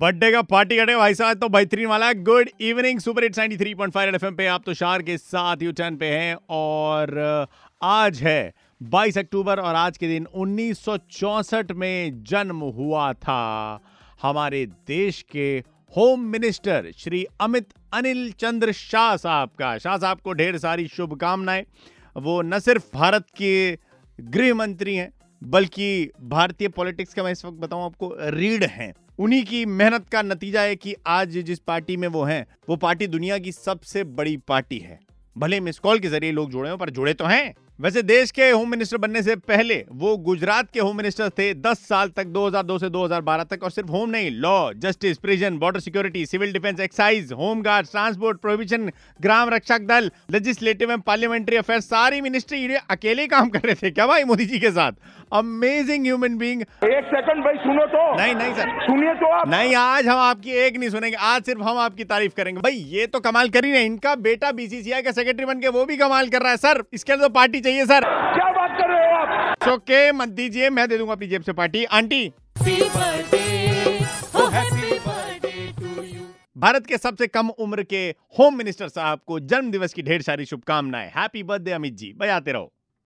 Birthday का party कटे भाई साहब तो बेहतरीन वाला good evening super hit 93.5 FM पे आप तो शार के साथ यू टर्न पे हैं और आज है 22 अक्टूबर और आज के दिन 1964 में जन्म हुआ था हमारे देश के होम मिनिस्टर श्री अमित अनिल चंद्र शाह साहब का। शाह साहब को ढेर सारी शुभकामनाएँ। वो न सिर्फ़ भारत के गृह मंत्री हैं बल्कि भारतीय पॉलिटिक्स का मैं इस वक्त बताऊँ आपको, रीढ़ हैं। उन्हीं की मेहनत का नतीजा है कि आज जिस पार्टी में वो हैं, वो पार्टी दुनिया की सबसे बड़ी पार्टी है। भले मिस कॉल के ज़रिए लोग जुड़े हो, पर जुड़े तो हैं। वैसे देश के होम मिनिस्टर बनने से पहले वो गुजरात के होम मिनिस्टर थे 10 साल तक 2002 से 2012 तक और सिर्फ़ होम नहीं law justice prison border security civil defence excise home guard transport provision ग्राम रक्षक दल लेजिस्लेटिव एंड पार्लियामेंट्री अफेयर सारी मिनिस्ट्री अकेले काम कर रहे थे। क्या भाई मोदी जी के साथ? अमेजिंग ह्यूमन बींग एक सेकंड भाई सुनो तो। नहीं नहीं सर सुनिए तो आप। नहीं आज हम आपकी एक नहीं सुनेंगे आज सिर्फ़ हम आपकी तारीफ़ करेंगे। भाई ये तो कमाल कर ही नहीं इनका बेटा बीसीसीआई का सेक्रेटरी बन के वो भी कमाल कर रहा है। सर इसके लिए तो पार्टी चाहिए सर। क्या बात कर रहे हो आप? सो के मत दीजिए मैं दे दूँगा अपनी जेब से पार्टी। आंटी। भारत के सबसे कम उम्र के होम मिनिस्टर साहब को जन्मदिवस की ढेर सारी शुभकामनाएँ। Happy birthday Amit ji. बजाते रहो।